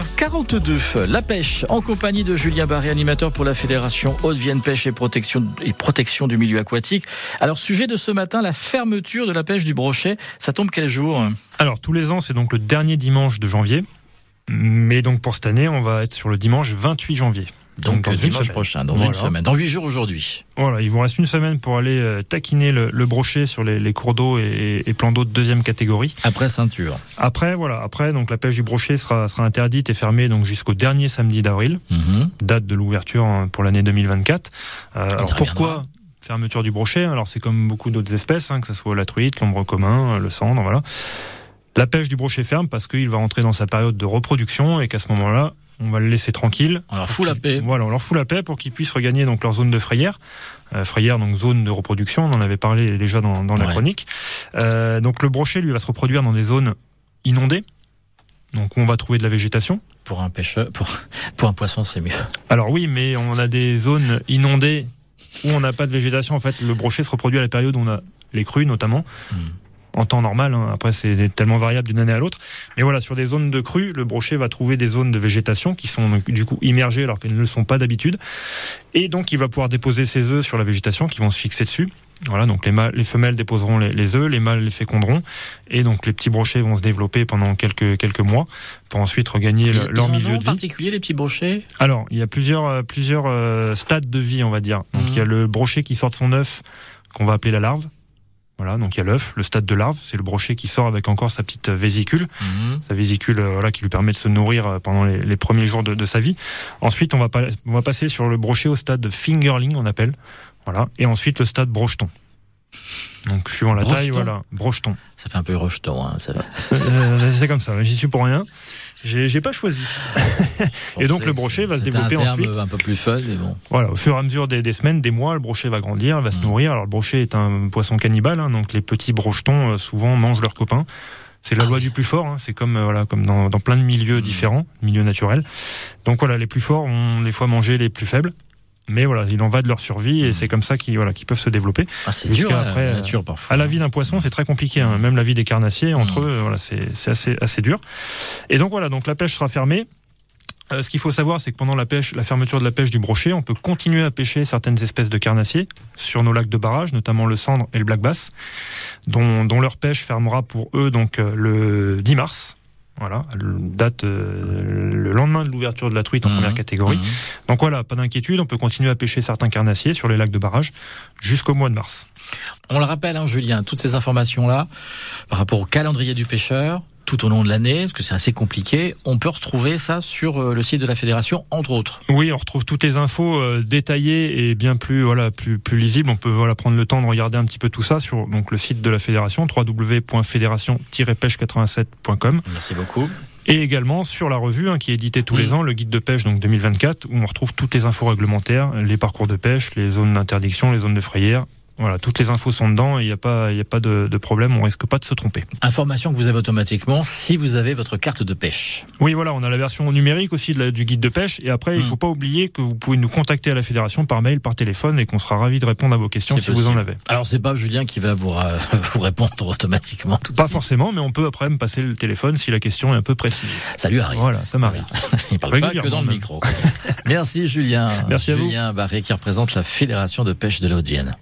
8h42. La pêche en compagnie de Julien Barré, animateur pour la Fédération Haute-Vienne Pêche et protection, et protection du milieu aquatique. Alors, sujet de ce matin, la fermeture de la pêche du brochet. Ça tombe quel jour? Alors, tous les ans, c'est donc le dernier dimanche de janvier. Mais donc pour cette année, on va être sur le dimanche 28 janvier. Donc, dans dimanche prochain, dans une semaine, dans huit jours aujourd'hui. Voilà, il vous reste une semaine pour aller euh, taquiner le, brochet sur les, cours d'eau et, plans d'eau de deuxième catégorie. Après ceinture. Après, voilà, après donc la pêche du brochet sera, sera interdite et fermée donc jusqu'au dernier samedi d'avril, mhm. date de l'ouverture hein, pour l'année 2024. Euh, alors pourquoi fermeture du brochet? Alors c'est comme beaucoup d'autres espèces, hein, que ce soit la truite, l'ombre commun, le cendre, voilà. La pêche du brochet ferme parce qu'il va rentrer dans sa période de reproduction et qu'à ce moment-là, on va le laisser tranquille. On leur fout la paix. Voilà, on leur fout la paix pour qu'ils puissent regagner donc leur zone de frayère. Euh, frayère, donc zone de reproduction, on en avait parlé déjà dans, la chronique. Euh, donc le brochet, lui, va se reproduire dans des zones inondées. Donc on va trouver de la végétation. Pour un pêcheur, pour, pour un poisson, c'est mieux. Alors oui, mais on a des zones inondées où on n'a pas de végétation. En fait, le brochet se reproduit à la période où on a les crues notamment. Hmm en temps normal. Hein. Après, c'est tellement variable d'une année à l'autre. Mais voilà, sur des zones de crue, le brochet va trouver des zones de végétation qui sont du coup immergées alors qu'elles ne le sont pas d'habitude. Et donc, il va pouvoir déposer ses œufs sur la végétation qui vont se fixer dessus. Voilà, donc les, mâles, les femelles déposeront les, les, œufs, les mâles les féconderont, et donc les petits brochets vont se développer pendant quelques quelques mois pour ensuite regagner leur milieu de vie. particulier les petits brochets? Alors, il y a plusieurs euh, plusieurs euh, stades de vie, on va dire. Donc il y a mhm. le brochet qui sort de son œuf qu'on va appeler la larve. Voilà, donc il y a l'œuf, le stade de larve, c'est le brochet qui sort avec encore sa petite vésicule, mhm. sa vésicule euh, voilà qui lui permet de se nourrir euh, pendant les, premiers jours de, sa vie. Ensuite, on va, on va passer sur le brochet au stade de fingerling, on appelle, voilà, et ensuite le stade brocheton. Donc suivant la taille, voilà, brocheton. Ça fait un peu rocheton, hein, ça euh, c'est comme ça, j'y suis pour rien. J'ai pas choisi. et donc le brochet va se développer un ensuite. un peu plus fun, mais bon. Voilà, au fur et à mesure des, semaines, des mois, le brochet va grandir, va se mm. nourrir. Alors le brochet est un poisson cannibale, hein, donc les petits brochetons euh, souvent mangent leurs copains. C'est la ah loi du plus fort. Hein, c'est comme euh, voilà, comme dans, dans plein de milieux mm. différents, milieux naturels. Donc voilà, les plus forts ont des fois mangé les plus faibles. Mais voilà, il en va de leur survie et mm. c'est comme ça qu'ils voilà, peuvent se développer. Ah, c'est dur, après, la nature, parfois. À la vie d'un poisson, c'est très compliqué. Hein. Même la vie des carnassiers, entre mm. eux, voilà, c'est assez, assez dur. Et donc voilà, donc la pêche sera fermée. Euh, ce qu'il faut savoir, c'est que pendant la pêche, la fermeture de la pêche du brochet, on peut continuer à pêcher certaines espèces de carnassiers sur nos lacs de barrage, notamment le cendre et le black bass, dont, dont leur pêche fermera pour eux donc euh, le 10 mars. Voilà, date euh, le lendemain de l'ouverture de la truite en mmh. première catégorie. Mmh. Donc voilà, pas d'inquiétude, on peut continuer à pêcher certains carnassiers sur les lacs de barrage jusqu'au mois de mars. On le rappelle, hein, Julien, toutes ces informations-là par rapport au calendrier du pêcheur, tout au long de l'année, parce que c'est assez compliqué. On peut retrouver ça sur euh, le site de la fédération, entre autres. Oui, on retrouve toutes les infos euh, détaillées et bien plus voilà plus plus lisibles. On peut voilà prendre le temps de regarder un petit peu tout ça sur donc le site de la fédération www.fédération-pêche87.com. Merci beaucoup. Et également sur la revue hein, qui est éditée tous les ans, le guide de pêche donc 2024, où on retrouve toutes les infos réglementaires, les parcours de pêche, les zones d'interdiction, les zones de frayère, voilà, toutes les infos sont dedans il n'y a pas, y a pas de, de, problème, on risque pas de se tromper. Information que vous avez automatiquement si vous avez votre carte de pêche. Oui, voilà, on a la version numérique aussi de du guide de pêche. Et après, il il hmm. faut pas oublier que vous pouvez nous contacter à la fédération par mail, par téléphone, et qu'on sera ravi de répondre à vos questions si vous en avez. Alors c'est pas Julien qui va vous, vous répondre automatiquement. Tout pas forcément, mais on peut après me passer le téléphone si la question est un peu précise. Salut Harry. Voilà, ça m'arrive. il parle pas que dans le micro. Merci Julien. Merci à Julien vous. Barré qui représente la fédération de pêche de la Haute-Vienne.